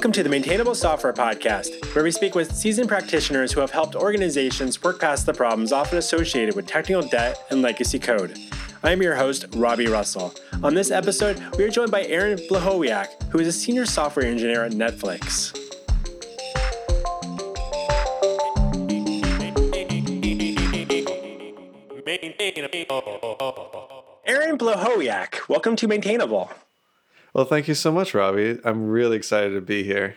Welcome to the Maintainable Software Podcast, where we speak with seasoned practitioners who have helped organizations work past the problems often associated with technical debt and legacy code. I am your host, Robby Russell. On this episode, we are joined by Aaron Blohowiak, who is a senior software engineer at Netflix. Aaron Blohowiak, welcome to Maintainable. Well, thank you so much, Robby. I'm really excited to be here.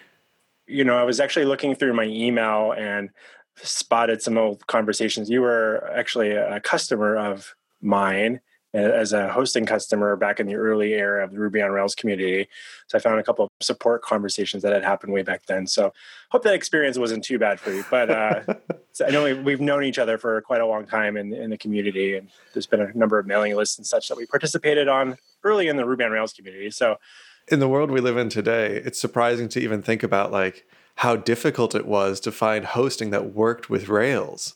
You know, I was actually looking through my email and spotted some old conversations. You were actually a customer of mine as a hosting customer back in the early era of the Ruby on Rails community. So I found a couple of support conversations that had happened way back then. So hope that experience wasn't too bad for you. But uh, I know we've known each other for quite a long time in, in the community, and there's been a number of mailing lists and such that we participated on early in the Ruby on Rails community. So in the world we live in today, it's surprising to even think about like how difficult it was to find hosting that worked with Rails.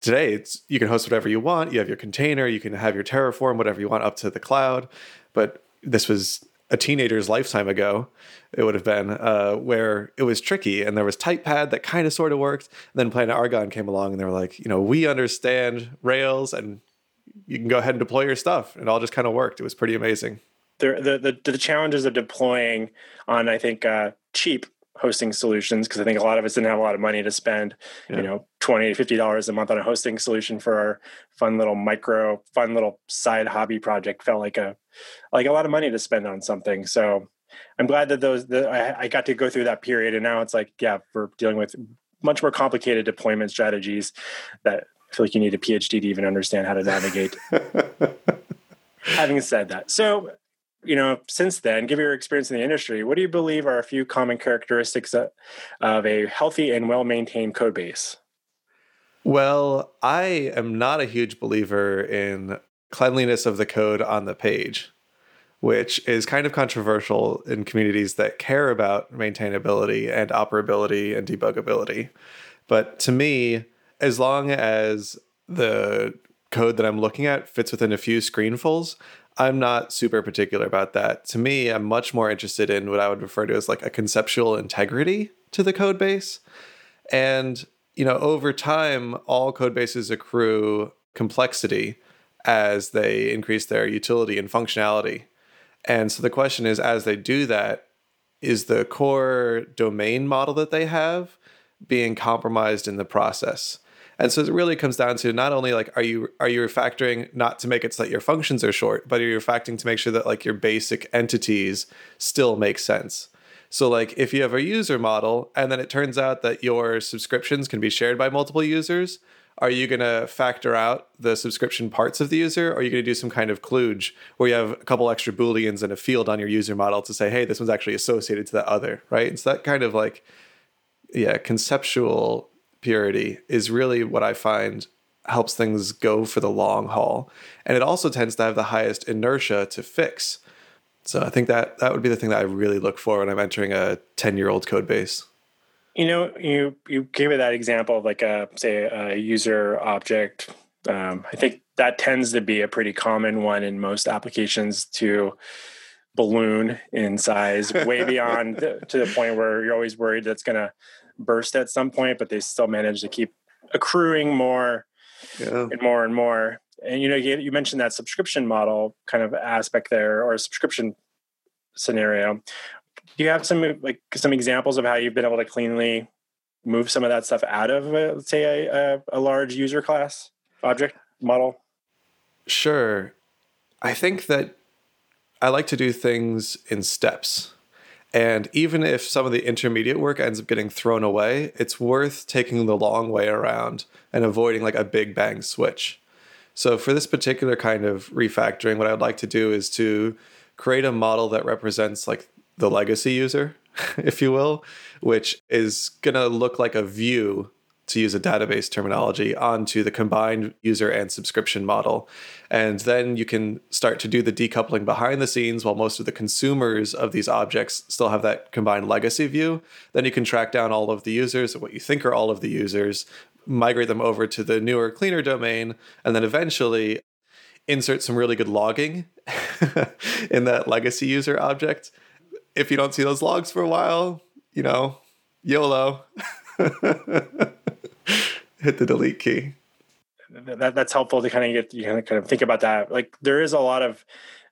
Today, it's you can host whatever you want. You have your container, you can have your Terraform, whatever you want up to the cloud. But this was a teenager's lifetime ago. It would have been uh, where it was tricky, and there was TypePad that kind of sort of worked. And then Planet Argon came along, and they were like, you know, we understand Rails, and you can go ahead and deploy your stuff. And it all just kind of worked. It was pretty amazing. The, the, the challenges of deploying on, I think, uh, cheap hosting solutions because I think a lot of us didn't have a lot of money to spend, yeah. you know, twenty to fifty dollars a month on a hosting solution for our fun little micro, fun little side hobby project. Felt like a like a lot of money to spend on something. So I'm glad that those that I, I got to go through that period, and now it's like, yeah, we're dealing with much more complicated deployment strategies that I feel like you need a PhD to even understand how to navigate. Having said that, so you know, since then, given your experience in the industry, what do you believe are a few common characteristics uh, of a healthy and well maintained code base? Well, I am not a huge believer in cleanliness of the code on the page, which is kind of controversial in communities that care about maintainability and operability and debugability. But to me, as long as the code that I'm looking at fits within a few screenfuls, I'm not super particular about that. To me, I'm much more interested in what I would refer to as like a conceptual integrity to the code base. And, you know, over time, all code bases accrue complexity as they increase their utility and functionality. And so the question is as they do that, is the core domain model that they have being compromised in the process? And so it really comes down to not only like are you are you refactoring not to make it so that your functions are short, but are you refactoring to make sure that like your basic entities still make sense. So like if you have a user model and then it turns out that your subscriptions can be shared by multiple users, are you going to factor out the subscription parts of the user or are you going to do some kind of kludge where you have a couple extra booleans and a field on your user model to say hey this one's actually associated to that other right and so that kind of like yeah conceptual purity is really what I find helps things go for the long haul. And it also tends to have the highest inertia to fix. So I think that that would be the thing that I really look for when I'm entering a 10 year old code base. You know, you you gave it that example of like a say a user object. Um, I think that tends to be a pretty common one in most applications to balloon in size way beyond to the point where you're always worried that's going to burst at some point, but they still manage to keep accruing more yeah. and more and more. And you know, you, you mentioned that subscription model kind of aspect there, or a subscription scenario. Do you have some like some examples of how you've been able to cleanly move some of that stuff out of, uh, let's say, a, a, a large user class object model? Sure. I think that I like to do things in steps. And even if some of the intermediate work ends up getting thrown away, it's worth taking the long way around and avoiding like a big bang switch. So for this particular kind of refactoring, what I'd like to do is to create a model that represents like the legacy user, if you will, which is going to look like a view to use a database terminology, onto the combined user and subscription model. And then you can start to do the decoupling behind the scenes while most of the consumers of these objects still have that combined legacy view. Then you can track down all of the users, what you think are all of the users, migrate them over to the newer, cleaner domain, and then eventually insert some really good logging in that legacy user object. If you don't see those logs for a while, you know, YOLO. Hit the delete key. That, that's helpful to kind of get you kind of kind of think about that. Like there is a lot of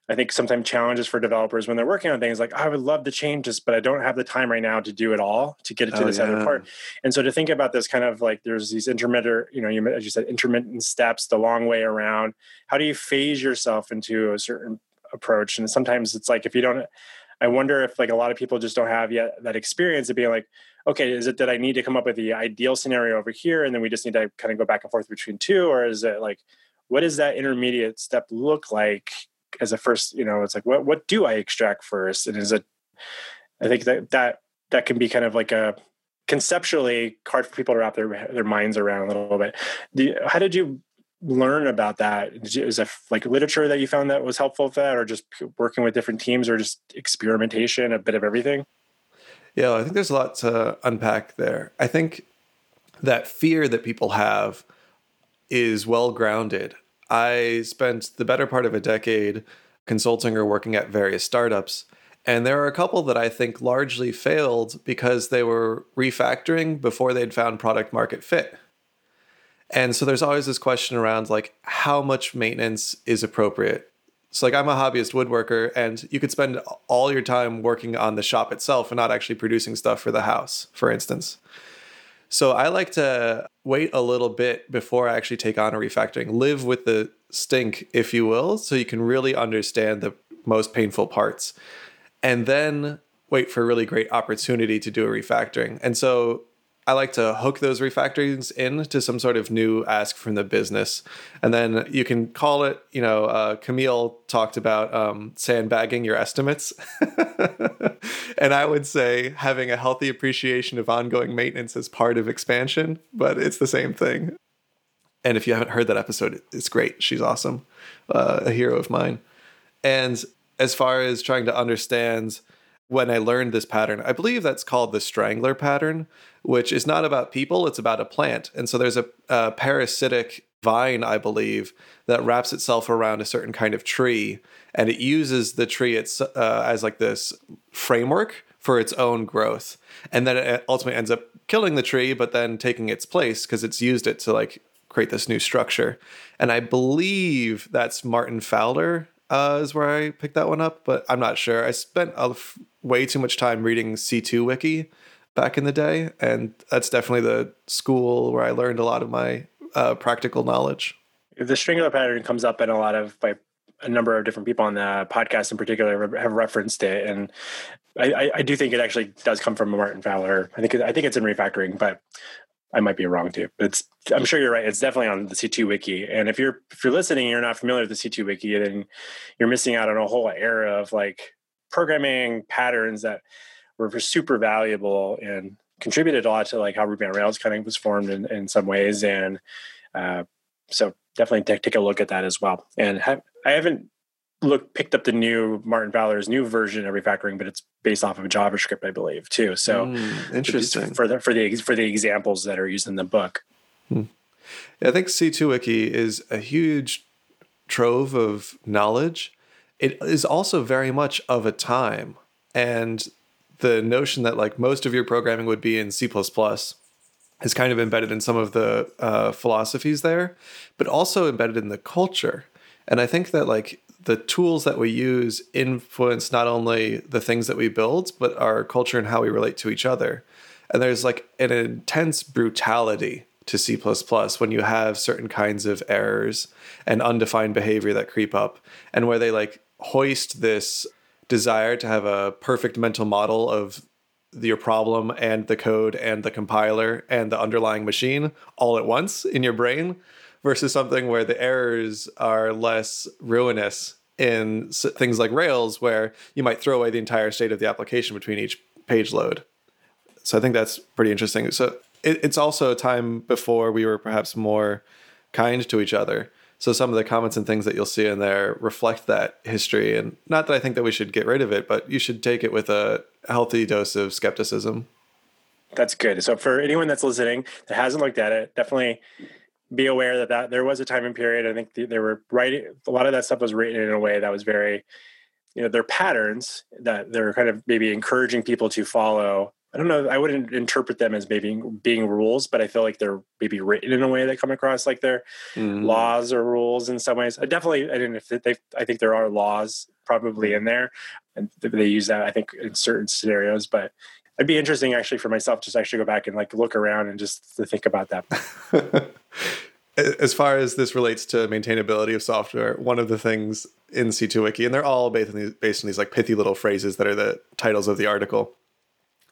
I think sometimes challenges for developers when they're working on things like oh, I would love to change this, but I don't have the time right now to do it all to get it to oh, this yeah. other part. And so to think about this kind of like there's these intermittent, you know, you as you said, intermittent steps, the long way around. How do you phase yourself into a certain approach? And sometimes it's like if you don't, I wonder if like a lot of people just don't have yet that experience of being like, okay, is it that I need to come up with the ideal scenario over here, and then we just need to kind of go back and forth between two, or is it like what does that intermediate step look like as a first you know it's like what what do i extract first? And is it i think that that that can be kind of like a conceptually hard for people to wrap their their minds around a little bit. How did you learn about that? Is it like literature that you found that was helpful for that or just working with different teams or just experimentation a bit of everything yeah i think there's a lot to unpack there i think that fear that people have is well grounded I spent the better part of a decade consulting or working at various startups. And there are a couple that I think largely failed because they were refactoring before they'd found product market fit. And so there's always this question around like how much maintenance is appropriate. So like I'm a hobbyist woodworker and you could spend all your time working on the shop itself and not actually producing stuff for the house, for instance. So I like to wait a little bit before I actually take on a refactoring, live with the stink, if you will, so you can really understand the most painful parts. And then wait for a really great opportunity to do a refactoring. And so I like to hook those refactorings in to some sort of new ask from the business. And then you can call it, you know, uh, Camille talked about um, sandbagging your estimates. and I would say having a healthy appreciation of ongoing maintenance as part of expansion, but it's the same thing. And if you haven't heard that episode, it's great. She's awesome, uh, a hero of mine. And as far as trying to understand when I learned this pattern, I believe that's called the strangler pattern, which is not about people, it's about a plant. And so there's a, a parasitic vine, I believe, that wraps itself around a certain kind of tree, and it uses the tree it's, uh, as like this framework for its own growth. And then it ultimately ends up killing the tree, but then taking its place because it's used it to like create this new structure. And I believe that's Martin Fowler uh, is where I picked that one up, but I'm not sure. I spent a f- way too much time reading C2 Wiki back in the day, and that's definitely the school where I learned a lot of my uh, practical knowledge. The strangler pattern comes up in a lot of by a number of different people on the podcast in particular have referenced it, and I, I do think it actually does come from Martin Fowler. I think I think it's in refactoring, but I might be wrong too. But it's I'm sure you're right. It's definitely on the C2 wiki. And if you're if you're listening, you're not familiar with the C2 wiki, then you're missing out on a whole era of like programming patterns that were super valuable and contributed a lot to like how Ruby on Rails kind of was formed in, in some ways. And uh, so definitely take, take a look at that as well. And have, I haven't looked picked up the new Martin Fowler's new version of refactoring, but it's based off of JavaScript, I believe, too. So mm, interesting for the for the for the examples that are used in the book. Hmm. Yeah, I think C2 Wiki is a huge trove of knowledge. It is also very much of a time, and the notion that like most of your programming would be in C++ is kind of embedded in some of the uh, philosophies there, but also embedded in the culture. And I think that like the tools that we use influence not only the things that we build, but our culture and how we relate to each other. And there's like an intense brutality to C when you have certain kinds of errors and undefined behavior that creep up, and where they like hoist this desire to have a perfect mental model of your problem and the code and the compiler and the underlying machine all at once in your brain versus something where the errors are less ruinous in things like Rails, where you might throw away the entire state of the application between each page load. So I think that's pretty interesting. So it, it's also a time before we were perhaps more kind to each other. So some of the comments and things that you'll see in there reflect that history. And not that I think that we should get rid of it, but you should take it with a healthy dose of skepticism. That's good. So for anyone that's listening that hasn't looked at it, definitely be aware that, that there was a time and period. I think they were writing a lot of that stuff was written in a way that was very, you know, they're patterns that they're kind of maybe encouraging people to follow I don't know. I wouldn't interpret them as maybe being rules, but I feel like they're maybe written in a way that come across like they're mm. laws or rules in some ways. I definitely, I didn't. They, I think there are laws probably in there, and they use that. I think in certain scenarios, but it'd be interesting actually for myself just actually go back and like look around and just to think about that. as far as this relates to maintainability of software, one of the things in C2 Wiki, and they're all based on these, based on these like pithy little phrases that are the titles of the article.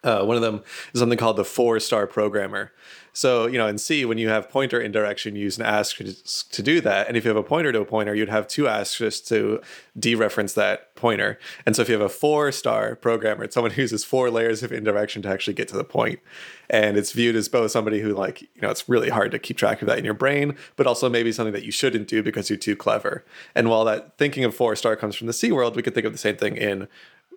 Uh, one of them is something called the four star programmer. So, you know, in C, when you have pointer indirection, you use an asterisk to do that. And if you have a pointer to a pointer, you'd have two asterisks to dereference that pointer. And so if you have a four star programmer, it's someone who uses four layers of indirection to actually get to the point. And it's viewed as both somebody who, like, you know, it's really hard to keep track of that in your brain, but also maybe something that you shouldn't do because you're too clever. And while that thinking of four star comes from the C world, we could think of the same thing in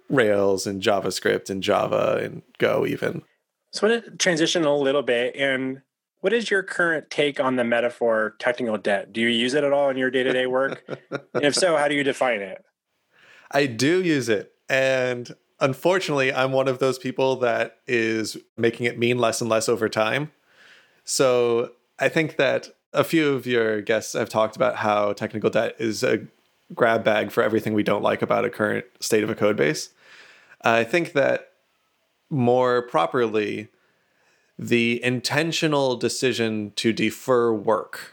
Rails and JavaScript and Java and Go even. So I want to transition a little bit. And what is your current take on the metaphor technical debt? Do you use it at all in your day to day work? and if so, how do you define it? I do use it. And unfortunately, I'm one of those people that is making it mean less and less over time. So I think that a few of your guests have talked about how technical debt is a grab bag for everything we don't like about a current state of a code base. I think that more properly, the intentional decision to defer work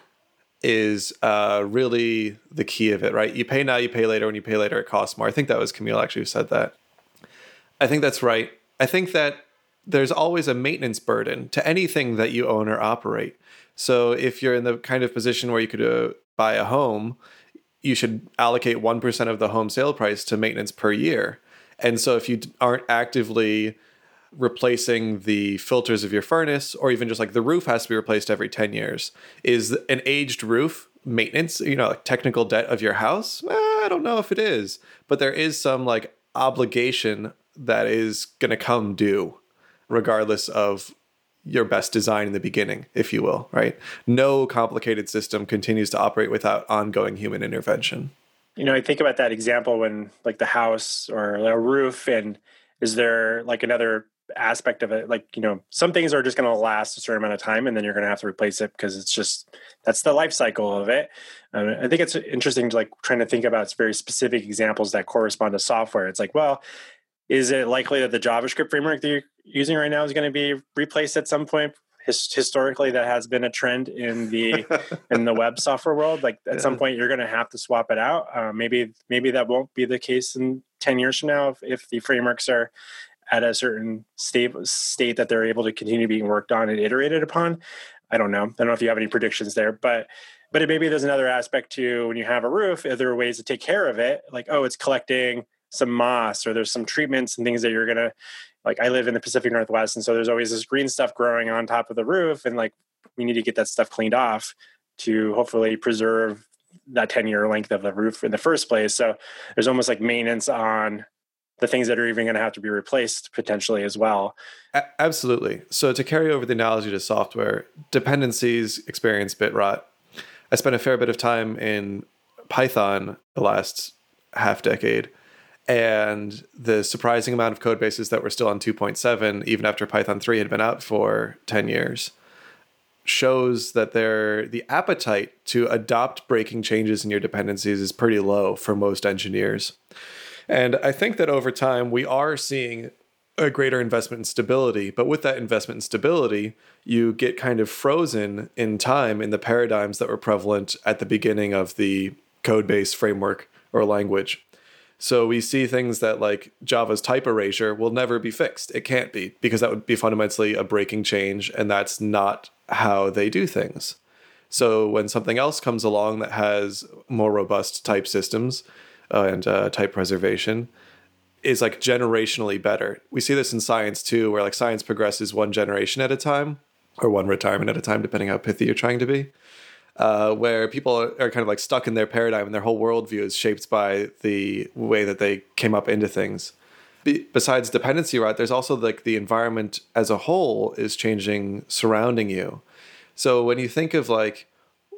is uh, really the key of it, right? You pay now, you pay later. When you pay later, it costs more. I think that was Camille actually who said that. I think that's right. I think that there's always a maintenance burden to anything that you own or operate. So if you're in the kind of position where you could uh, buy a home, you should allocate 1% of the home sale price to maintenance per year. And so if you aren't actively replacing the filters of your furnace or even just like the roof has to be replaced every 10 years is an aged roof maintenance you know like technical debt of your house? Eh, i don't know if it is but there is some like obligation that is going to come due regardless of your best design in the beginning if you will right? No complicated system continues to operate without ongoing human intervention you know, I think about that example when like the house or a roof, and is there like another aspect of it? Like, you know, some things are just going to last a certain amount of time and then you're going to have to replace it because it's just that's the life cycle of it. Um, I think it's interesting to like trying to think about very specific examples that correspond to software. It's like, well, is it likely that the JavaScript framework that you're using right now is going to be replaced at some point his, historically that has been a trend in the in the web software world like at yeah. some point you're going to have to swap it out. Uh, maybe maybe that won't be the case in 10 years from now if, if the frameworks are at a certain state state that they're able to continue being worked on and iterated upon. I don't know. I don't know if you have any predictions there but but maybe there's another aspect to when you have a roof are there ways to take care of it? Like oh it's collecting some moss or there's some treatments and things that you're going to like I live in the Pacific Northwest, and so there's always this green stuff growing on top of the roof, and like we need to get that stuff cleaned off to hopefully preserve that 10 year length of the roof in the first place. So there's almost like maintenance on the things that are even going to have to be replaced potentially as well. A- absolutely. So to carry over the analogy to software, dependencies experience bit rot. I spent a fair bit of time in Python the last half decade and the surprising amount of code bases that were still on 2.7 even after python 3 had been out for 10 years shows that there the appetite to adopt breaking changes in your dependencies is pretty low for most engineers. And i think that over time we are seeing a greater investment in stability but with that investment in stability you get kind of frozen in time in the paradigms that were prevalent at the beginning of the code base framework or language so we see things that like Java's type erasure will never be fixed. It can't be because that would be fundamentally a breaking change, and that's not how they do things. So when something else comes along that has more robust type systems uh, and uh, type preservation, is like generationally better. We see this in science too, where like science progresses one generation at a time or one retirement at a time, depending how pithy you're trying to be uh, where people are kind of like stuck in their paradigm and their whole worldview is shaped by the way that they came up into things. Be- besides dependency, right? There's also like the environment as a whole is changing surrounding you. So when you think of like,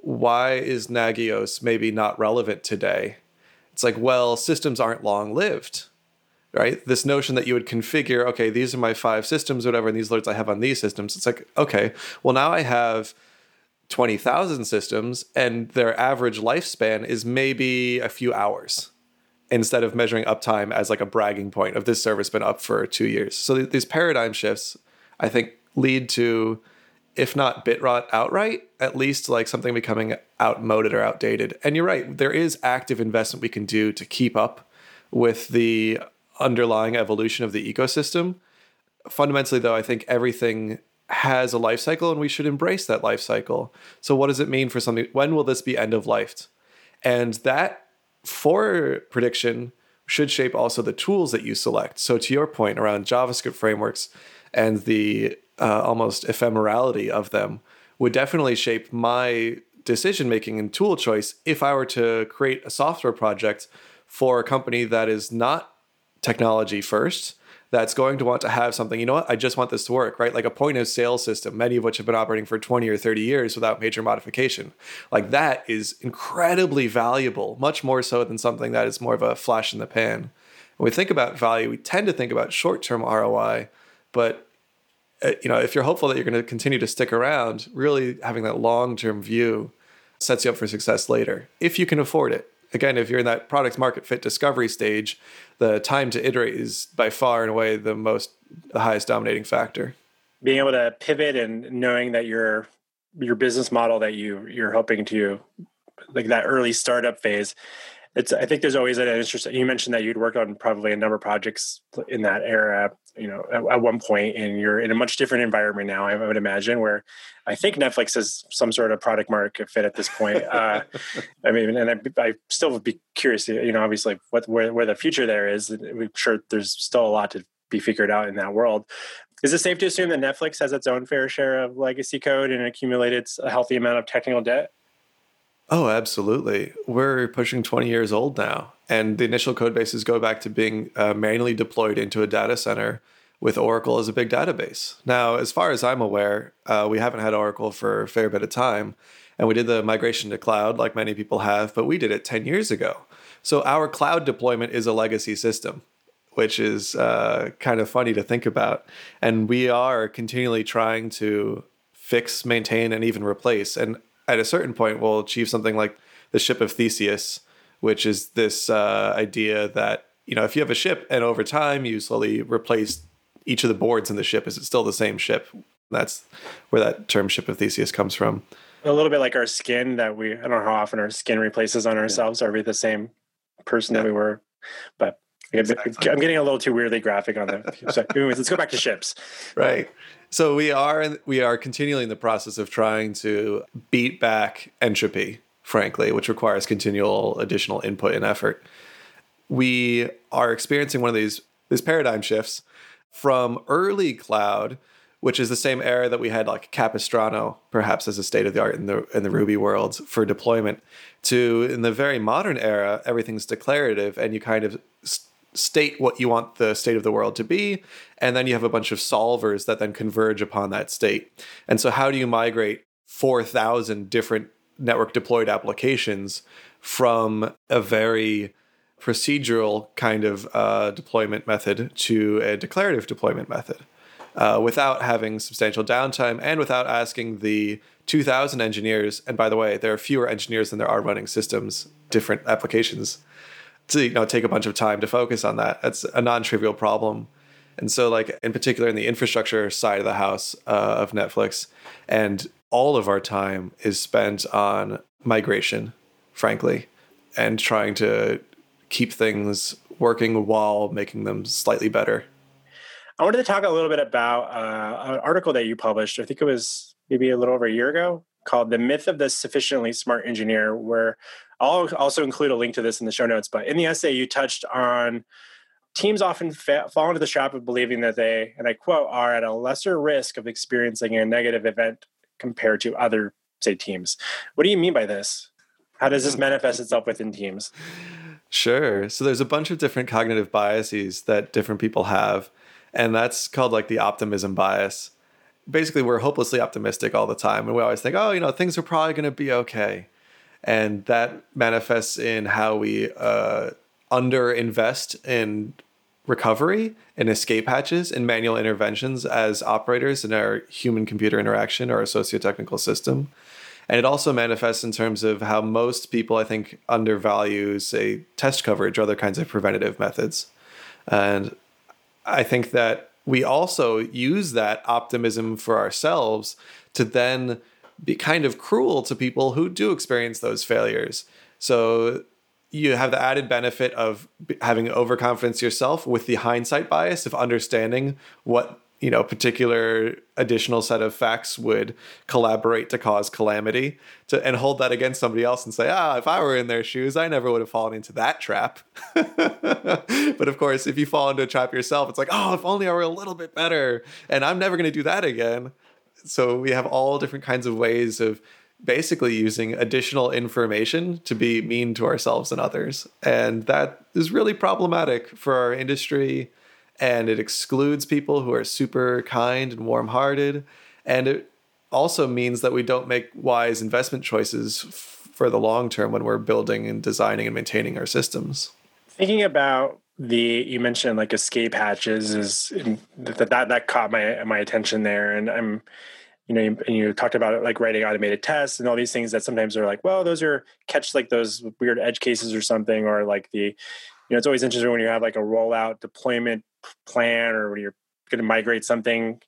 why is Nagios maybe not relevant today? It's like, well, systems aren't long lived, right? This notion that you would configure, okay, these are my five systems, whatever, and these alerts I have on these systems. It's like, okay, well, now I have 20,000 systems and their average lifespan is maybe a few hours instead of measuring uptime as like a bragging point of this service been up for two years. So these paradigm shifts, I think, lead to, if not bit rot outright, at least like something becoming outmoded or outdated. And you're right, there is active investment we can do to keep up with the underlying evolution of the ecosystem. Fundamentally, though, I think everything has a life cycle and we should embrace that life cycle. So, what does it mean for something? When will this be end of life? And that for prediction should shape also the tools that you select. So, to your point around JavaScript frameworks and the uh, almost ephemerality of them, would definitely shape my decision making and tool choice if I were to create a software project for a company that is not technology first that's going to want to have something, you know what, I just want this to work, right? Like a point of sale system, many of which have been operating for 20 or 30 years without major modification. Like that is incredibly valuable, much more so than something that is more of a flash in the pan. When we think about value, we tend to think about short term ROI, but uh, you know, if you're hopeful that you're going to continue to stick around, really having that long term view sets you up for success later, if you can afford it again, if you're in that product market fit discovery stage, the time to iterate is by far and away the most the highest dominating factor. Being able to pivot and knowing that your your business model that you you're hoping to like that early startup phase it's i think there's always an interest you mentioned that you'd worked on probably a number of projects in that era you know at, at, one point and you're in a much different environment now i would imagine where i think netflix is some sort of product market fit at this point uh, i mean and I, I, still would be curious you know obviously what where, where the future there is i'm sure there's still a lot to be figured out in that world is it safe to assume that netflix has its own fair share of legacy code and accumulated a healthy amount of technical debt Oh, absolutely. We're pushing 20 years old now. And the initial code bases go back to being uh, manually deployed into a data center with Oracle as a big database. Now, as far as I'm aware, uh, we haven't had Oracle for a fair bit of time. And we did the migration to cloud like many people have, but we did it 10 years ago. So our cloud deployment is a legacy system, which is uh, kind of funny to think about. And we are continually trying to fix, maintain, and even replace. And at a certain point we'll achieve something like the ship of Theseus, which is this uh, idea that you know if you have a ship and over time you slowly replace each of the boards in the ship, is it still the same ship? That's where that term "ship of Theseus" comes from. A little bit like our skin that we I don't know how often our skin replaces on ourselves. Yeah. Are we the same person yeah. that we were? But Exactly. I'm getting a little too weirdly graphic on that. So, anyways, let's go back to ships. Right. So we are we are continually in the process of trying to beat back entropy, frankly, which requires continual additional input and effort. We are experiencing one of these these paradigm shifts from early cloud, which is the same era that we had like Capistrano, perhaps as a state of the art in the in the Ruby world for deployment, to in the very modern era, everything's declarative and you kind of state what you want the state of the world to be, and then you have a bunch of solvers that then converge upon that state. And so, how do you migrate 4,000 different network deployed applications from a very procedural kind of uh, deployment method to a declarative deployment method? Uh, without having substantial downtime and without asking the 2000 engineers and by the way there are fewer engineers than there are running systems different applications to you know take a bunch of time to focus on that. That's a non-trivial problem. And so, like in particular, in the infrastructure side of the house uh, of Netflix, and all of our time is spent on migration, frankly, and trying to keep things working while making them slightly better. I wanted to talk a little bit about uh, an article that you published. I think it was maybe a little over a year ago, called "The Myth of the Sufficiently Smart Engineer," where I'll also include a link to this in the show notes. But in the essay, you touched on teams often fa- fall into the trap of believing that they, and I quote, are at a lesser risk of experiencing a negative event compared to other, say, teams. What do you mean by this? How does this manifest itself within teams? Sure. So there's a bunch of different cognitive biases that different people have, and that's called like the optimism bias. Basically, we're hopelessly optimistic all the time, and we always think, oh, you know, things are probably going to be okay and that manifests in how we uh, under invest in recovery and escape hatches and manual interventions as operators in our human computer interaction or our socio-technical system. And it also manifests in terms of how most people, I think, undervalue, say, test coverage or other kinds of preventative methods. And I think that we also use that optimism for ourselves to then be kind of cruel to people who do experience those failures. So you have the added benefit of having overconfidence yourself with the hindsight bias of understanding what you know particular additional set of facts would collaborate to cause calamity to and hold that against somebody else and say ah if i were in their shoes i never would have fallen into that trap but of course if you fall into a trap yourself it's like oh if only i were a little bit better and i'm never going to do that again so we have all different kinds of ways of basically using additional information to be mean to ourselves and others. And that is really problematic for our industry. And it excludes people who are super kind and warm hearted. And it also means that we don't make wise investment choices f- for the long term when we're building and designing and maintaining our systems. Thinking about the you mentioned like escape hatches is that that, that caught my my attention there and i'm you know, you, you talked about it, like writing automated tests and all these things that sometimes are like, well, those are catch like those weird edge cases or something, or like the, you know, it's always interesting when you have like a rollout deployment plan or when you're going to migrate something.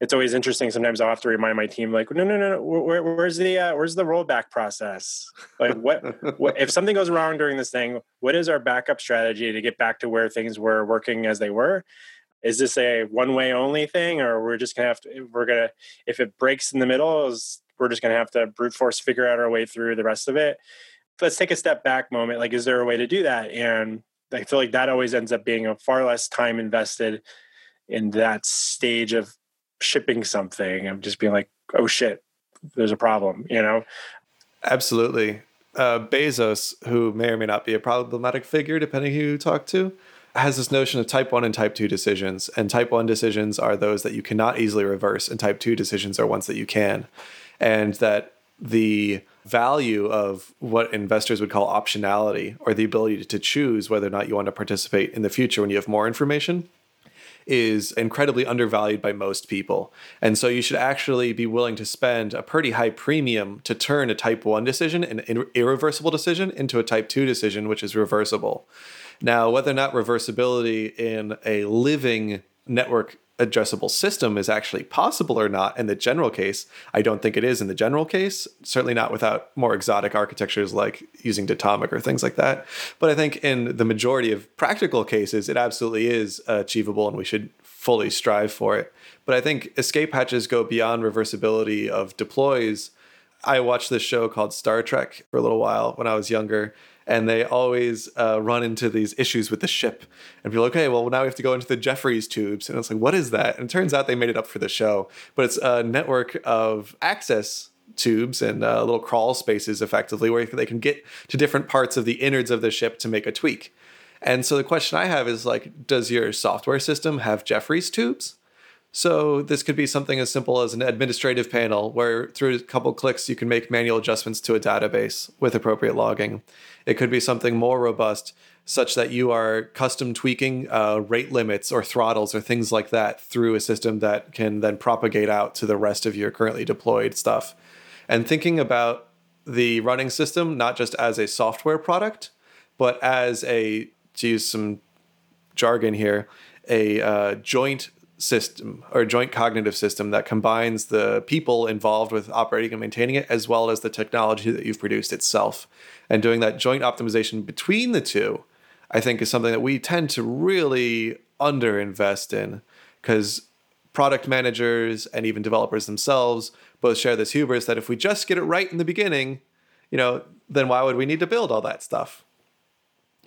It's always interesting. Sometimes I'll have to remind my team, like, no, no, no, no. Where, where's the uh, where's the rollback process? Like, what, what if something goes wrong during this thing? What is our backup strategy to get back to where things were working as they were? is this a one way only thing or we're just gonna have to we're gonna if it breaks in the middle is we're just gonna have to brute force figure out our way through the rest of it let's take a step back moment like is there a way to do that and i feel like that always ends up being a far less time invested in that stage of shipping something and just being like oh shit there's a problem you know? Absolutely. Uh, bezos who may or may not be a problematic figure depending who you talk to has this notion of type 1 and type 2 decisions and type 1 decisions are those that you cannot easily reverse and type 2 decisions are ones that you can and that the value of what investors would call optionality or the ability to choose whether or not you want to participate in the future when you have more information is incredibly undervalued by most people. And so you should actually be willing to spend a pretty high premium to turn a type 1 decision, an irreversible decision, into a type 2 decision, which is reversible. Now, whether or not reversibility in a living network addressable system is actually possible or not in the general case, I don't think it is in the general case. Certainly not without more exotic architectures like using Datomic or things like that. But I think in the majority of practical cases, it absolutely is achievable and we should fully strive for it. But I think escape hatches go beyond reversibility of deploys. I watched this show called Star Trek for a little while when I was younger and they always uh, run into these issues with the ship and be like, okay, well now we have to go into the Jefferies tubes, and it's like, what is that? And it turns out they made it up for the show, but it's a network of access tubes and uh, little crawl spaces, effectively, where they can get to different parts of the innards of the ship to make a tweak. And so the question I have is like, does your software system have Jefferies tubes? So this could be something as simple as an administrative panel where through a couple clicks you can make manual adjustments to a database with appropriate logging. It could be something more robust such that you are custom tweaking uh, rate limits or throttles or things like that through a system that can then propagate out to the rest of your currently deployed stuff. And thinking about the running system not just as a software product, but as a, to use some jargon here, a uh, joint system or joint cognitive system that combines the people involved with operating and maintaining it as well as the technology that you've produced itself. And doing that joint optimization between the two, I think, is something that we tend to really underinvest in because product managers and even developers themselves both share this hubris that if we just get it right in the beginning, you know, then why would we need to build all that stuff?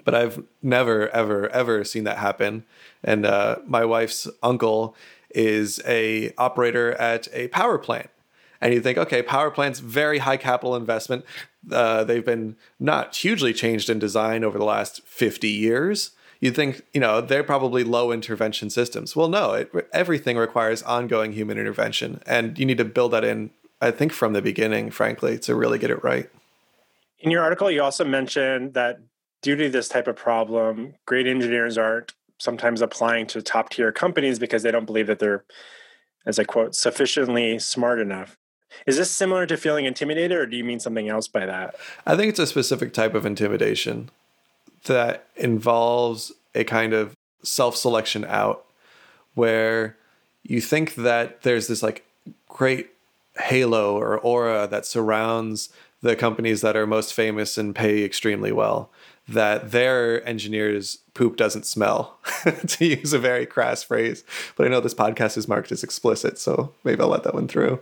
But I've never, ever, ever seen that happen. And uh, my wife's uncle is a operator at a power plant. And you think, okay, power plants, very high capital investment. Uh, they've been not hugely changed in design over the last 50 years. You'd think, you know, they're probably low intervention systems. Well, no, it, everything requires ongoing human intervention. And you need to build that in, I think, from the beginning, frankly, to really get it right. In your article, you also mentioned that due to this type of problem, great engineers aren't sometimes applying to top tier companies because they don't believe that they're, as I quote, sufficiently smart enough. Is this similar to feeling intimidated, or do you mean something else by that? I think it's a specific type of intimidation that involves a kind of self selection out where you think that there's this like great halo or aura that surrounds the companies that are most famous and pay extremely well that their engineers poop doesn't smell to use a very crass phrase. But i know this podcast is marked as explicit so maybe i'll let that one through.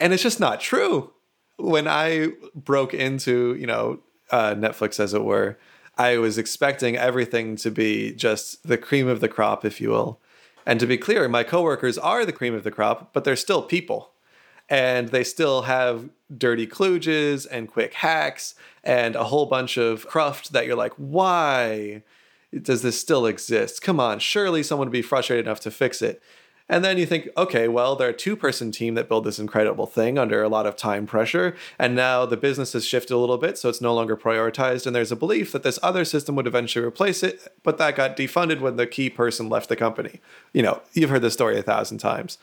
And it's just not true. When i broke into you know uh, netflix as it were i was expecting everything to be just the cream of the crop if you will. And to be clear my coworkers are the cream of the crop but they're still people and they still have dirty kludges and quick hacks and a whole bunch of cruft that you're like, why does this still exist? Come on, surely someone would be frustrated enough to fix it. And then you think, okay, well, they're a two person team that built this incredible thing under a lot of time pressure. And now the business has shifted a little bit, so it's no longer prioritized. And there's a belief that this other system would eventually replace it, but that got defunded when the key person left the company. You know, you've heard this story a thousand times.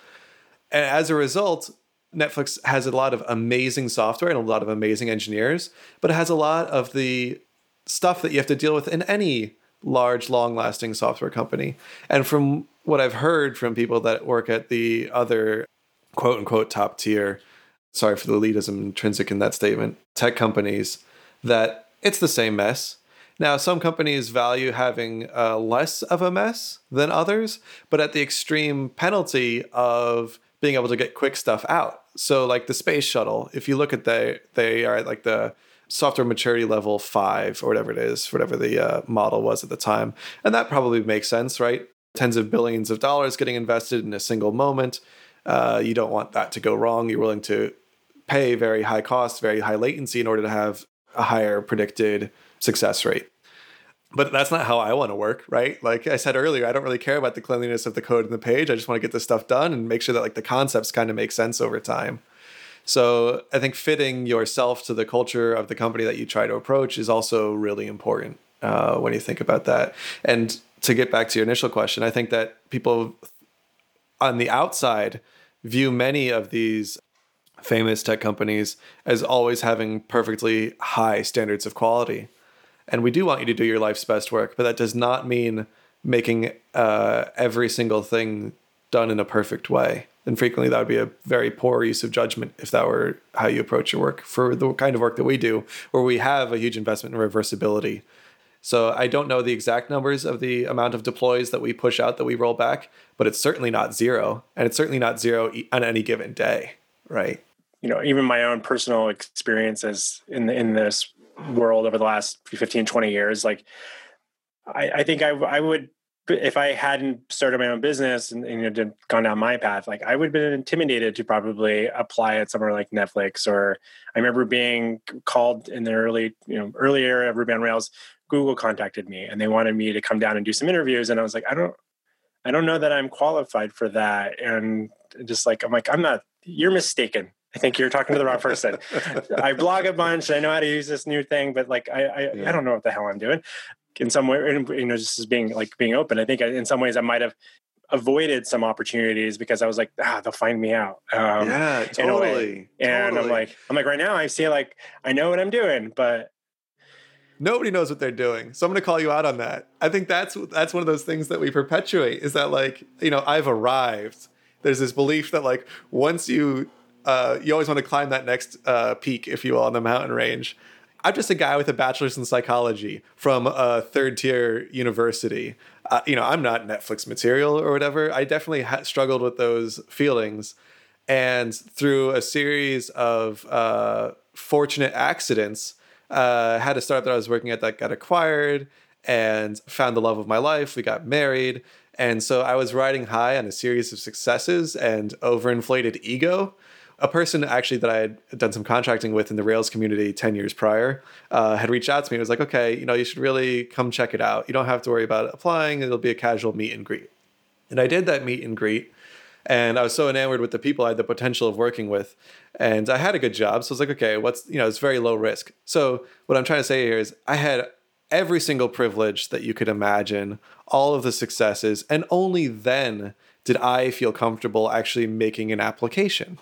And as a result, Netflix has a lot of amazing software and a lot of amazing engineers, but it has a lot of the stuff that you have to deal with in any large, long lasting software company. And from what I've heard from people that work at the other quote unquote top tier, sorry for the elitism intrinsic in that statement, tech companies, that it's the same mess. Now, some companies value having uh, less of a mess than others, but at the extreme penalty of being able to get quick stuff out. So like the space shuttle, if you look at they they are at like the software maturity level five or whatever it is, whatever the uh, model was at the time, and that probably makes sense, right? Tens of billions of dollars getting invested in a single moment. Uh, you don't want that to go wrong. You're willing to pay very high costs, very high latency in order to have a higher predicted success rate but that's not how I want to work, right? Like I said earlier, I don't really care about the cleanliness of the code and the page. I just want to get this stuff done and make sure that like the concepts kind of make sense over time. So I think fitting yourself to the culture of the company that you try to approach is also really important uh, when you think about that. And to get back to your initial question, I think that people on the outside view many of these famous tech companies as always having perfectly high standards of quality and we do want you to do your life's best work but that does not mean making uh, every single thing done in a perfect way. And frequently that would be a very poor use of judgment if that were how you approach your work for the kind of work that we do where we have a huge investment in reversibility. So i don't know the exact numbers of the amount of deploys that we push out that we roll back but it's certainly not zero and it's certainly not zero on any given day right? You know even my own personal experiences in in this world over the last 15 20 years like i, I think I, I would if i hadn't started my own business and, and you know, gone down my path like i would have been intimidated to probably apply at somewhere like netflix or i remember being called in the early you know early era of ruby on rails google contacted me and they wanted me to come down and do some interviews and i was like i don't i don't know that i'm qualified for that. And just like i'm like i'm not you're mistaken I think you're talking to the wrong person. I blog a bunch. I know how to use this new thing, but like I I, yeah. I don't know what the hell I'm doing. In some way, you know, just as being like being open. I think in some ways I might have avoided some opportunities because I was like, ah, they'll find me out. Um, yeah, totally. And totally. I'm like, I'm like, right now I see like I know what I'm doing, but nobody knows what they're doing. So I'm going to call you out on that. I think that's that's one of those things that we perpetuate is that like you know I've arrived. There's this belief that like once you uh, you always want to climb that next uh, peak, if you will, on the mountain range. I'm just a guy with a bachelor's in psychology from a third tier university. Uh, you know, I'm not Netflix material or whatever. I definitely ha- struggled with those feelings. And through a series of uh, fortunate accidents, uh, had a startup that I was working at that got acquired and found the love of my life. We got married. And so I was riding high on a series of successes and overinflated ego a person actually that I had done some contracting with in the Rails community 10 years prior uh, had reached out to me and was like, okay, you know, you should really come check it out. You don't have to worry about applying. It'll be a casual meet and greet. And I did that meet and greet. And I was so enamored with the people I had the potential of working with. And I had a good job. So I was like, okay, what's, you know, it's very low risk. So what I'm trying to say here is I had every single privilege that you could imagine, all of the successes, and only then did I feel comfortable actually making an application.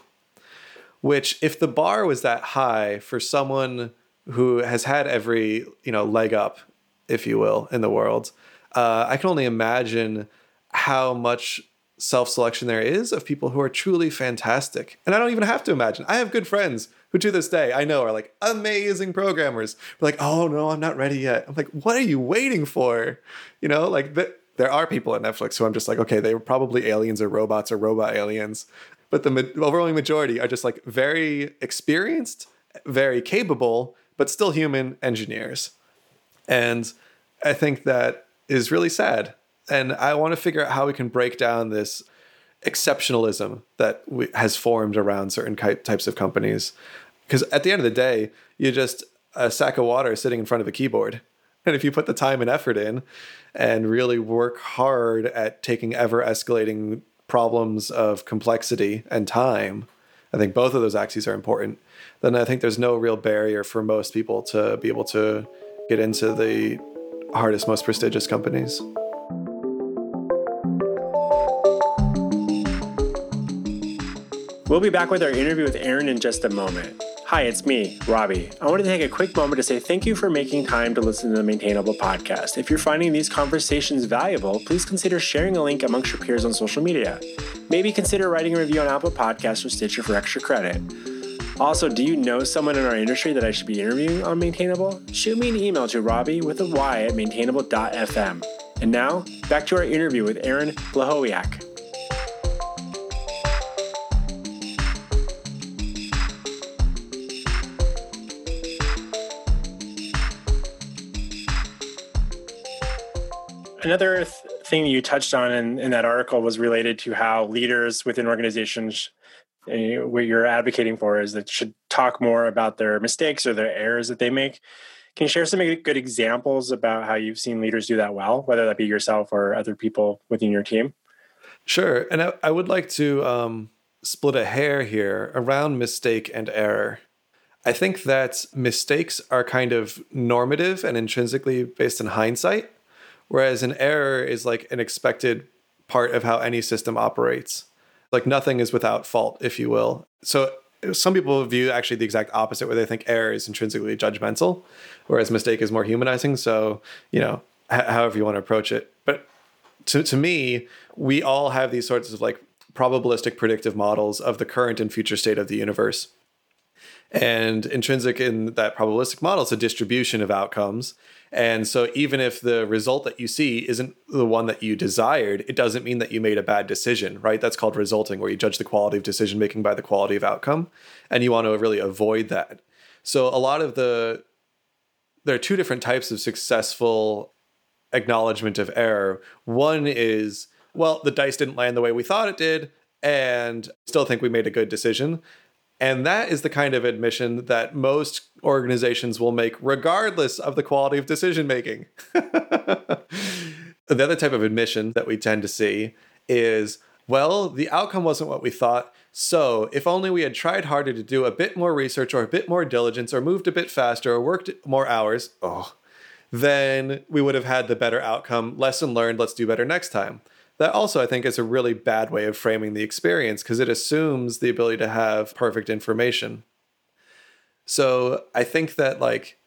Which, if the bar was that high for someone who has had every you know leg up, if you will, in the world, uh, I can only imagine how much self selection there is of people who are truly fantastic. And I don't even have to imagine. I have good friends who to this day I know are like amazing programmers. They're like, oh no, I'm not ready yet. I'm like, what are you waiting for? You know, like the, there are people at Netflix who I'm just like, okay, they were probably aliens or robots or robot aliens. But the ma- overwhelming majority are just like very experienced, very capable, but still human engineers. And I think that is really sad. And I want to figure out how we can break down this exceptionalism that we, has formed around certain types of companies. Because at the end of the day, you're just a sack of water sitting in front of a keyboard. And if you put the time and effort in and really work hard at taking ever escalating problems of complexity and time, I think both of those axes are important. Then I think there's no real barrier for most people to be able to get into the hardest, most prestigious companies. We'll be back with our interview with Aaron in just a moment. Hi, it's me, Robby. I wanted to take a quick moment to say thank you for making time to listen to the Maintainable podcast. If you're finding these conversations valuable, please consider sharing a link amongst your peers on social media. Maybe consider writing a review on Apple Podcasts or Stitcher for extra credit. Also, do you know someone in our industry that I should be interviewing on Maintainable? Shoot me an email to Robby with a Y at maintainable.fm. And now, back to our interview with Aaron Blohowiak. Another th- thing you touched on in, in that article was related to how leaders within organizations uh, what you're advocating for is that should talk more about their mistakes or their errors that they make. Can you share some good examples about how you've seen leaders do that well, whether that be yourself or other people within your team? Sure. And I, I would like to um, split a hair here around mistake and error. I think that mistakes are kind of normative and intrinsically based in hindsight whereas an error is like an expected part of how any system operates. Like nothing is without fault, if you will. So some people view actually the exact opposite, where they think error is intrinsically judgmental, whereas mistake is more humanizing. So you know, h- however you want to approach it. But to to me, we all have these sorts of like probabilistic predictive models of the current and future state of the universe. And intrinsic in that probabilistic model is a distribution of outcomes. And so, even if the result that you see isn't the one that you desired, it doesn't mean that you made a bad decision, right? That's called resulting, where you judge the quality of decision making by the quality of outcome. And you want to really avoid that. So, a lot of the, there are two different types of successful acknowledgement of error. One is, well, the dice didn't land the way we thought it did, and still think we made a good decision. And that is the kind of admission that most organizations will make, regardless of the quality of decision making. the other type of admission that we tend to see is well, the outcome wasn't what we thought. So, if only we had tried harder to do a bit more research or a bit more diligence or moved a bit faster or worked more hours, oh, then we would have had the better outcome. Lesson learned, let's do better next time that also I think is a really bad way of framing the experience because it assumes the ability to have perfect information. So I think that like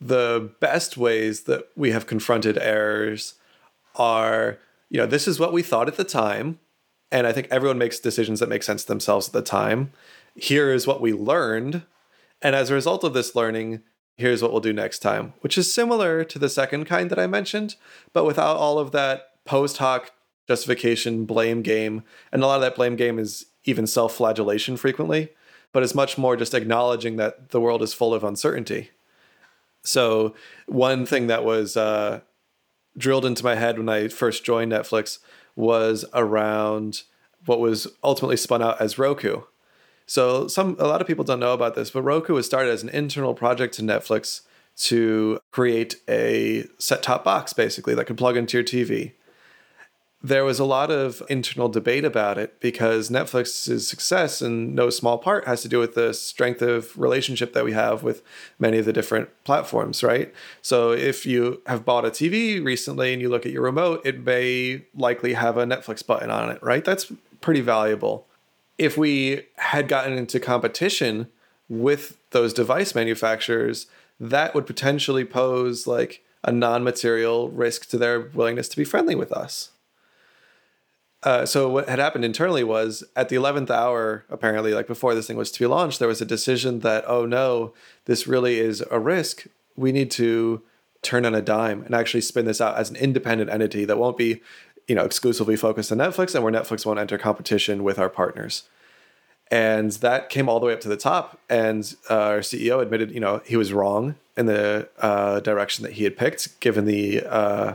the best ways that we have confronted errors are, you know, this is what we thought at the time. And I think everyone makes decisions that make sense to themselves at the time. Here is what we learned. And as a result of this learning, here's what we'll do next time, which is similar to the second kind that I mentioned, but without all of that post hoc justification, blame game. And a lot of that blame game is even self flagellation frequently, but it's much more just acknowledging that the world is full of uncertainty. So, one thing that was uh, drilled into my head when I first joined Netflix was around what was ultimately spun out as Roku. So, some a lot of people don't know about this, but Roku was started as an internal project to Netflix to create a set top box basically that could plug into your TV there was a lot of internal debate about it because Netflix's success, in no small part, has to do with the strength of relationship that we have with many of the different platforms, right? So if you have bought a TV recently and you look at your remote, it may likely have a Netflix button on it, right? That's pretty valuable. If we had gotten into competition with those device manufacturers, that would potentially pose like a non material risk to their willingness to be friendly with us. Uh, so what had happened internally was at the 11th hour apparently like before this thing was to be launched there was a decision that oh no this really is a risk. We need to turn on a dime and actually spin this out as an independent entity that won't be you know exclusively focused on netflix and where netflix won't enter competition with our partners. And that came all the way up to the top. And uh, our ceo admitted you know he was wrong in the uh, direction that he had picked given the uh,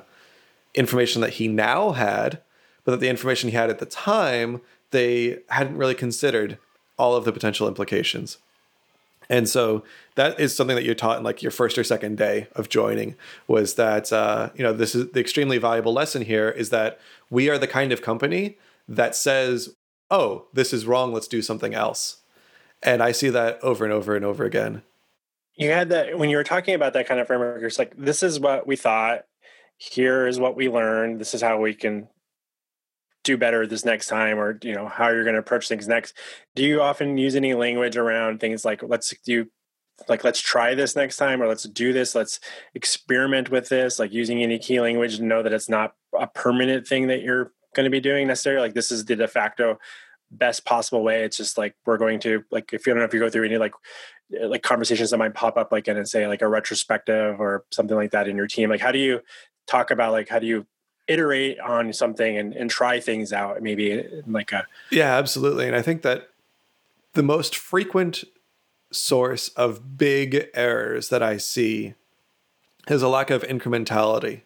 information that he now had but that the information he had at the time, they hadn't really considered all of the potential implications. And so that is something that you're taught in like your first or second day of joining was that uh, you know this is the extremely valuable lesson here is that we are the kind of company that says, "Oh, this is wrong. Let's do something else." And I see that over and over and over again. You had that when you were talking about that kind of framework. It's like this is what we thought. Here is what we learned. This is how we can do better this next time or you know how you're going to approach things next. Do you often use any language around things like let's do like let's try this next time or let's do this. Let's experiment with this like using any key language to know that it's not a permanent thing that you're going to be doing necessarily? Like this is the de facto best possible way. It's just like we're going to like if you don't know if you go through any like eh, like conversations that might pop up like in and say like a retrospective or something like that in your team like how do you talk about like how do you iterate on something and, and try things out maybe like a yeah absolutely. And i think that the most frequent source of big errors that i see is a lack of incrementality.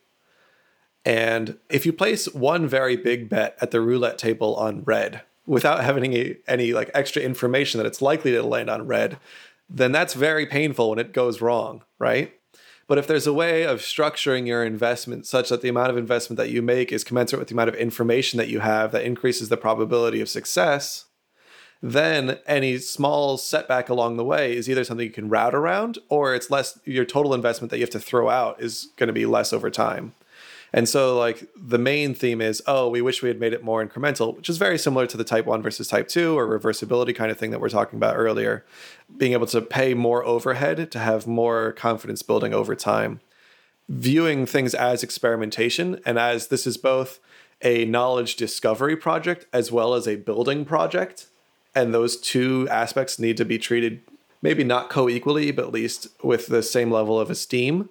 And if you place one very big bet at the roulette table on red without having any, any like extra information that it's likely to land on red then that's very painful when it goes wrong right but if there's a way of structuring your investment such that the amount of investment that you make is commensurate with the amount of information that you have that increases the probability of success, then any small setback along the way is either something you can route around or it's less your total investment that you have to throw out is going to be less over time. And so, like, the main theme is, oh, we wish we had made it more incremental, which is very similar to the type one versus type two or reversibility kind of thing that we're talking about earlier. Being able to pay more overhead to have more confidence building over time. Viewing things as experimentation and as this is both a knowledge discovery project as well as a building project. And those two aspects need to be treated maybe not co equally, but at least with the same level of esteem.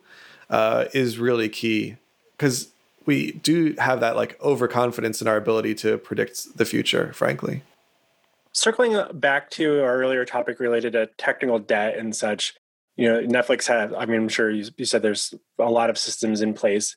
Uh, is really key because we do have that like overconfidence in our ability to predict the future, frankly. Circling uh, back to our earlier topic related to technical debt and such, you know, Netflix have, I mean, I'm sure you, you said there's a lot of systems in place.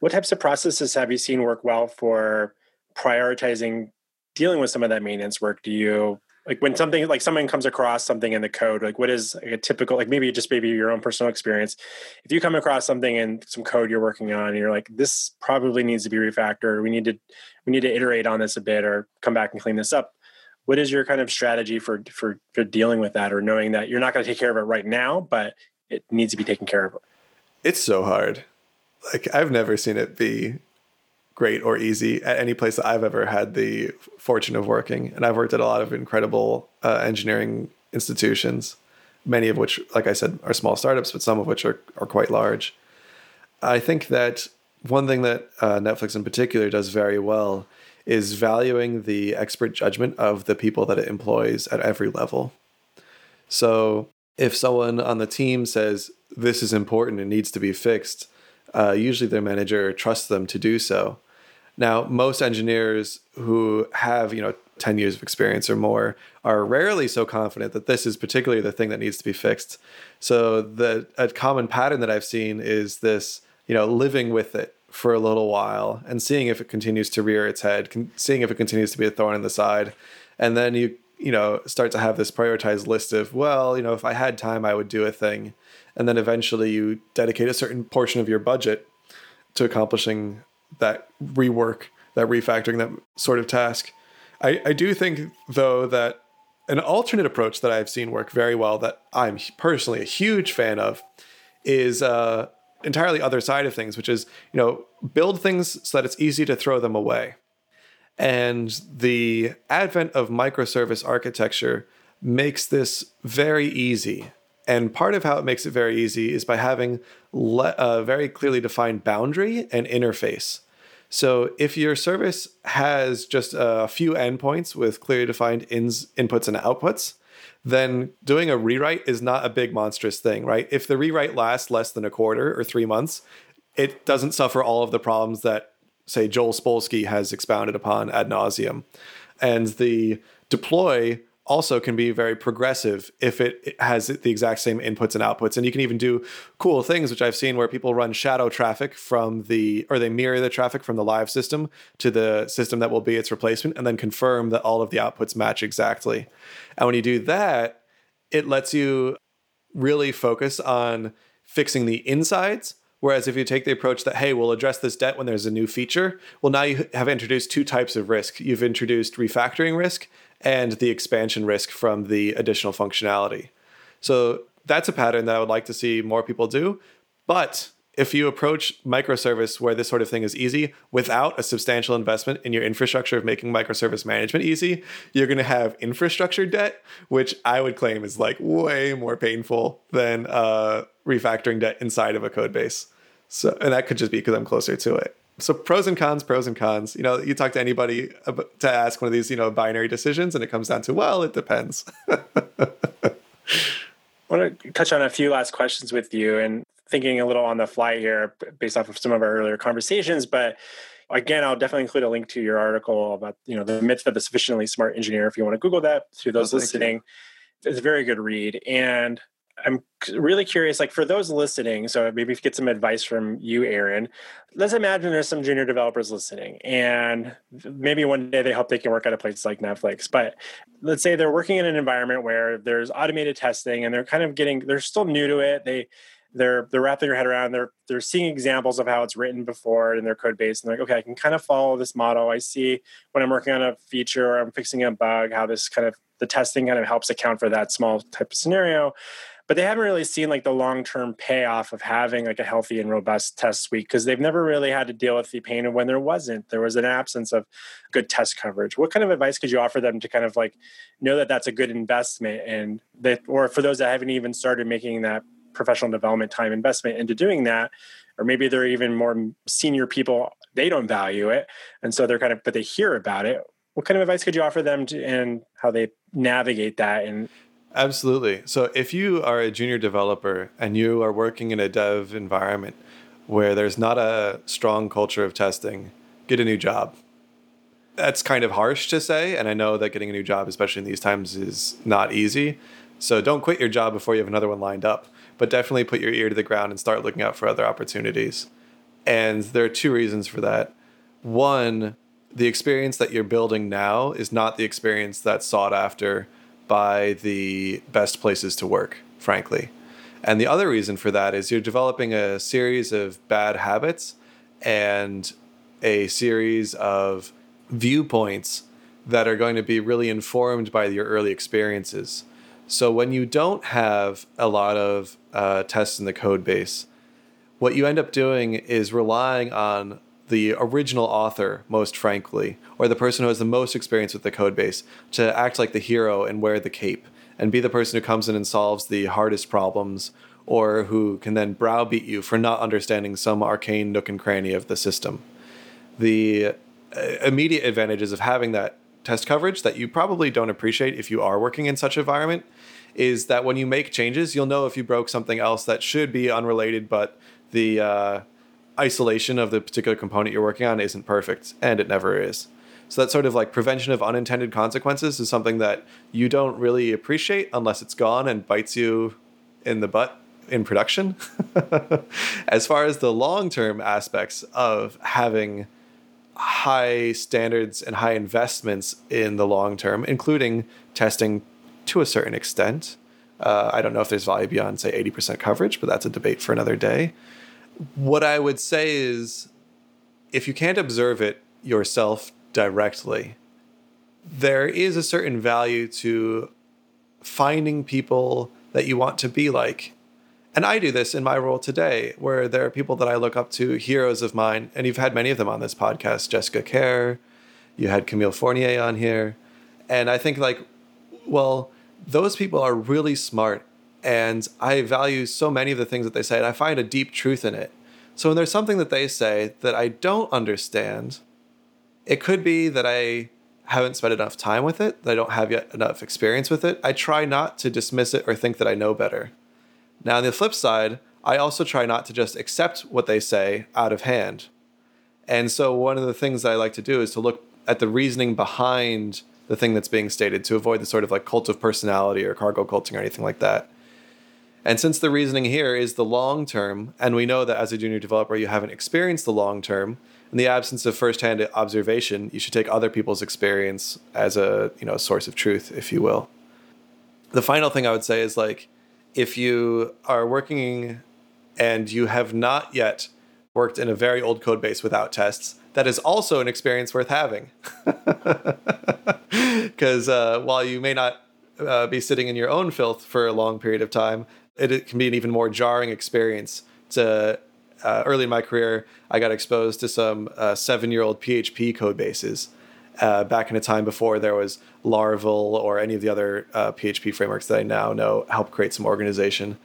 What types of processes have you seen work well for prioritizing dealing with some of that maintenance work? Do you like when something like someone comes across something in the code like what is a typical like maybe just maybe your own personal experience. If you come across something in some code you're working on and you're like this probably needs to be refactored. We need to we need to iterate on this a bit or come back and clean this up. What is your kind of strategy for for for dealing with that or knowing that you're not going to take care of it right now but it needs to be taken care of? It's so hard. Like i've never seen it be great or easy at any place that I've ever had the fortune of working. And I've worked at a lot of incredible uh, engineering institutions, many of which, like I said, are small startups, but some of which are, are quite large. I think that one thing that uh, Netflix in particular does very well is valuing the expert judgment of the people that it employs at every level. So if someone on the team says, this is important and needs to be fixed, uh, usually their manager trusts them to do so. Now, most engineers who have, you know, 10 years of experience or more are rarely so confident that this is particularly the thing that needs to be fixed. So the a common pattern that I've seen is this, you know, living with it for a little while and seeing if it continues to rear its head, con- seeing if it continues to be a thorn in the side. And then you, you know, start to have this prioritized list of, well, you know, if I had time, I would do a thing. And then eventually you dedicate a certain portion of your budget to accomplishing that rework that refactoring that sort of task. I, I do think though that an alternate approach that I've seen work very well that I'm personally a huge fan of is uh, entirely other side of things, which is you know build things so that it's easy to throw them away. And the advent of microservice architecture makes this very easy. And part of how it makes it very easy is by having le- a very clearly defined boundary and interface. So if your service has just a few endpoints with clearly defined ins, inputs and outputs, then doing a rewrite is not a big monstrous thing, right? If the rewrite lasts less than a quarter or three months, it doesn't suffer all of the problems that, say, Joel Spolsky has expounded upon ad nauseum. And the deploy also can be very progressive if it has the exact same inputs and outputs. And you can even do cool things, which I've seen where people run shadow traffic from the, or they mirror the traffic from the live system to the system that will be its replacement and then confirm that all of the outputs match exactly. And when you do that, it lets you really focus on fixing the insides Whereas if you take the approach that, hey, we'll address this debt when there's a new feature, well, now you have introduced two types of risk. You've introduced refactoring risk and the expansion risk from the additional functionality. So that's a pattern that I would like to see more people do. But if you approach microservice where this sort of thing is easy without a substantial investment in your infrastructure of making microservice management easy, you're going to have infrastructure debt, which I would claim is like way more painful than uh, refactoring debt inside of a code base. So, and that could just be because I'm closer to it so pros and cons, pros and cons. You know, you talk to anybody to ask one of these, you know, binary decisions, and it comes down to well, it depends. I want to touch on a few last questions with you, and thinking a little on the fly here, based off of some of our earlier conversations. But again, I'll definitely include a link to your article about you know the myth of the sufficiently smart engineer. If you want to Google that, to those oh, listening, you. it's a very good read. And I'm really curious, like for those listening, so maybe get some advice from you, Aaron. Let's imagine there's some junior developers listening, and maybe one day they hope they can work at a place like Netflix. But let's say they're working in an environment where there's automated testing, and they're kind of getting, they're still new to it. They they're they're wrapping their head around. They're they're seeing examples of how it's written before in their code base, and they're like, okay, I can kind of follow this model. I see when I'm working on a feature or I'm fixing a bug, how this kind of the testing kind of helps account for that small type of scenario but they haven't really seen like the long-term payoff of having like a healthy and robust test suite because they've never really had to deal with the pain of when there wasn't there was an absence of good test coverage. What kind of advice could you offer them to kind of like know that that's a good investment and that or for those that haven't even started making that professional development time investment into doing that or maybe they're even more senior people they don't value it and so they're kind of but they hear about it what kind of advice could you offer them to, and how they navigate that and Absolutely. So if you are a junior developer and you are working in a dev environment where there's not a strong culture of testing, get a new job. That's kind of harsh to say, and I know that getting a new job, especially in these times, is not easy. So don't quit your job before you have another one lined up, but definitely put your ear to the ground and start looking out for other opportunities. And there are two reasons for that. One, the experience that you're building now is not the experience that's sought after by the best places to work, frankly. And the other reason for that is you're developing a series of bad habits and a series of viewpoints that are going to be really informed by your early experiences. So when you don't have a lot of uh, tests in the code base, what you end up doing is relying on the original author, most frankly, or the person who has the most experience with the code base, to act like the hero and wear the cape and be the person who comes in and solves the hardest problems or who can then browbeat you for not understanding some arcane nook and cranny of the system. The uh, immediate advantages of having that test coverage that you probably don't appreciate if you are working in such an environment is that when you make changes, you'll know if you broke something else that should be unrelated, but the uh, isolation of the particular component you're working on isn't perfect, and it never is. So that sort of like prevention of unintended consequences is something that you don't really appreciate unless it's gone and bites you in the butt in production. as far as the long term aspects of having high standards and high investments in the long term, including testing to a certain extent. Uh, I don't know if there's value beyond, say, 80% coverage, but that's a debate for another day what I would say is if you can't observe it, yourself directly. There is a certain value to finding people that you want to be like. And I do this in my role today, where there are people that I look up to, heroes of mine, and you've had many of them on this podcast Jessica Kerr, you had Camille Fournier on here. And I think, like, well, those people are really smart, and I value so many of the things that they say, and I find a deep truth in it. So when there's something that they say that I don't understand, it could be that I haven't spent enough time with it, that I don't have yet enough experience with it. I try not to dismiss it or think that I know better. Now, on the flip side, I also try not to just accept what they say out of hand. And so, one of the things that I like to do is to look at the reasoning behind the thing that's being stated to avoid the sort of like cult of personality or cargo culting or anything like that. And since the reasoning here is the long term, and we know that as a junior developer, you haven't experienced the long term, in the absence of firsthand observation, you should take other people's experience as a you know source of truth, if you will. The final thing I would say is like, if you are working and you have not yet worked in a very old code base without tests, that is also an experience worth having. Because uh, while you may not uh, be sitting in your own filth for a long period of time, it, it can be an even more jarring experience to uh, early in my career, I got exposed to some uh, seven year old PHP code bases uh, back in a time before there was Laravel or any of the other PHP uh, frameworks that I now know help create some organization.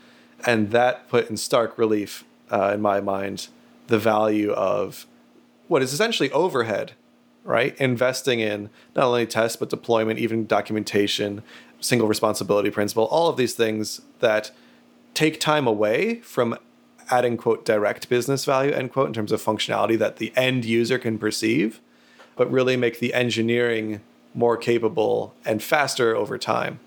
And that put in stark relief, uh, in my mind, the value of what is essentially overhead, right? Investing in not only tests, but deployment, even documentation, single responsibility principle, all of these things that take time away from adding quote direct business value end quote in terms of functionality that the end user can perceive but really make the engineering more capable and faster over time.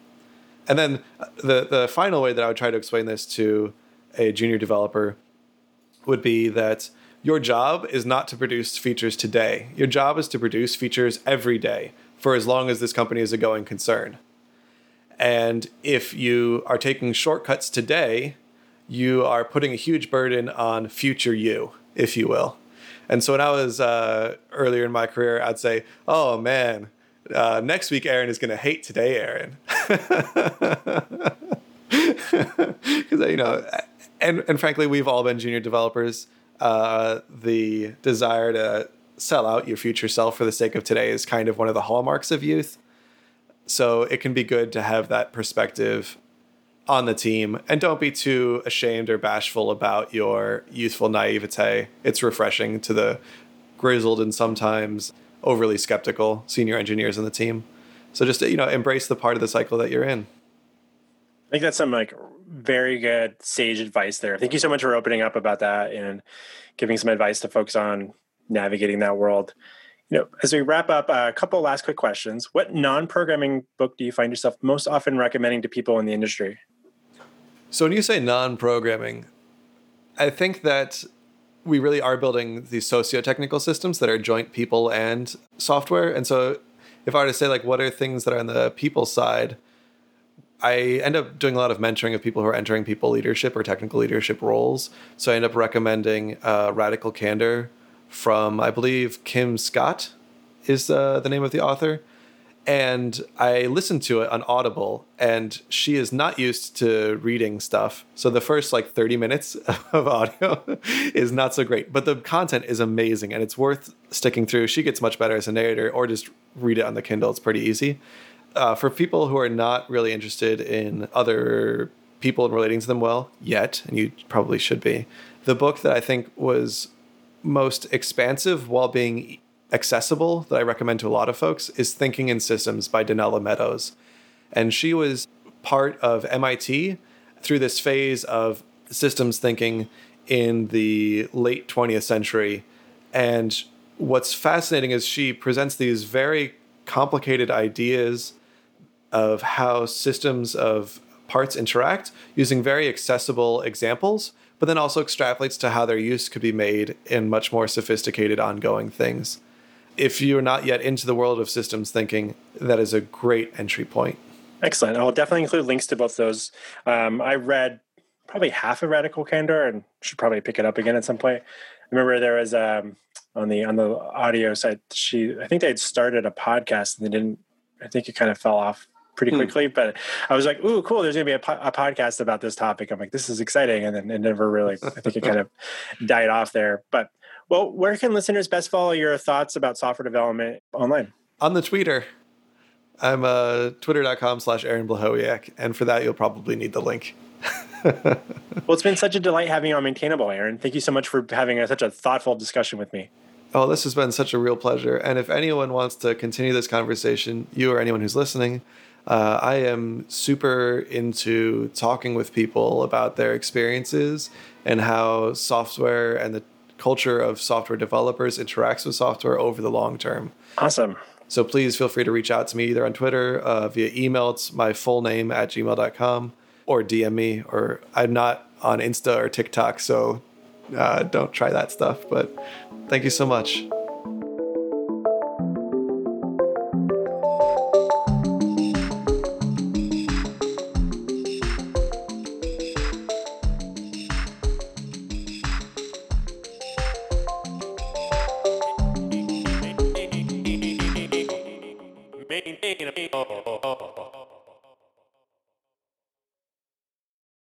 And then uh, the the final way that i would try to explain this to a junior developer would be that your job is not to produce features today. Your job is to produce features every day for as long as this company is a going concern and if you are taking shortcuts today you are putting a huge burden on future you, if you will. And so when I was uh, earlier in my career, I'd say, "Oh man, uh, next week Aaron is going to hate today, Aaron," because you know, and and frankly, we've all been junior developers. Uh, the desire to sell out your future self for the sake of today is kind of one of the hallmarks of youth. So it can be good to have that perspective on the team and don't be too ashamed or bashful about your youthful naivete. It's refreshing to the grizzled and sometimes overly skeptical senior engineers on the team. So just you know, embrace the part of the cycle that you're in. I think that's some like very good sage advice there. Thank you so much for opening up about that and giving some advice to folks on navigating that world. You know, as we wrap up, a couple last quick questions. What non-programming book do you find yourself most often recommending to people in the industry? So when you say non-programming, I think that we really are building these socio-technical systems that are joint people and software. And so if I were to say like what are things that are on the people side, I end up doing a lot of mentoring of people who are entering people leadership or technical leadership roles. So I end up recommending uh, Radical Candor from I believe Kim Scott is uh, the name of the author and I listened to it on Audible, and she is not used to reading stuff. So the first like 30 minutes of audio is not so great, but the content is amazing and it's worth sticking through. She gets much better as a narrator, or just read it on the Kindle. It's pretty easy. Uh, for people who are not really interested in other people and relating to them well yet, and you probably should be, the book that I think was most expansive while being accessible that I recommend to a lot of folks is Thinking in Systems by Donella Meadows. And she was part of MIT through this phase of systems thinking in the late 20th century. And what's fascinating is she presents these very complicated ideas of how systems of parts interact using very accessible examples, but then also extrapolates to how their use could be made in much more sophisticated ongoing things if you're not yet into the world of systems thinking, that is a great entry point. Excellent. I'll definitely include links to both those. Um, I read probably half of Radical Candor and should probably pick it up again at some point. I remember there was um, on the on the audio side. She I think they had started a podcast and they didn't. I think it kind of fell off pretty hmm. quickly. But I was like, "Ooh, cool! There's going to be a, po- a, podcast about this topic." I'm like, "This is exciting," and then it never really. I think it kind of died off there. But well, where can listeners best follow your thoughts about software development online? On the Twitter. I'm uh, twitter.com slash Aaron Blohowiak, and for that, you'll probably need the link. well, it's been such a delight having you on Maintainable, Aaron. Thank you so much for having a, such a thoughtful discussion with me. Oh, this has been such a real pleasure. And if anyone wants to continue this conversation, you or anyone who's listening, uh, I am super into talking with people about their experiences and how software and the culture of software developers interacts with software over the long term. Awesome. So please feel free to reach out to me either on Twitter, uh, via email. It's my full name at gmail.com or DM me. Or I'm not on Insta or TikTok, so uh, don't try that stuff. But thank you so much.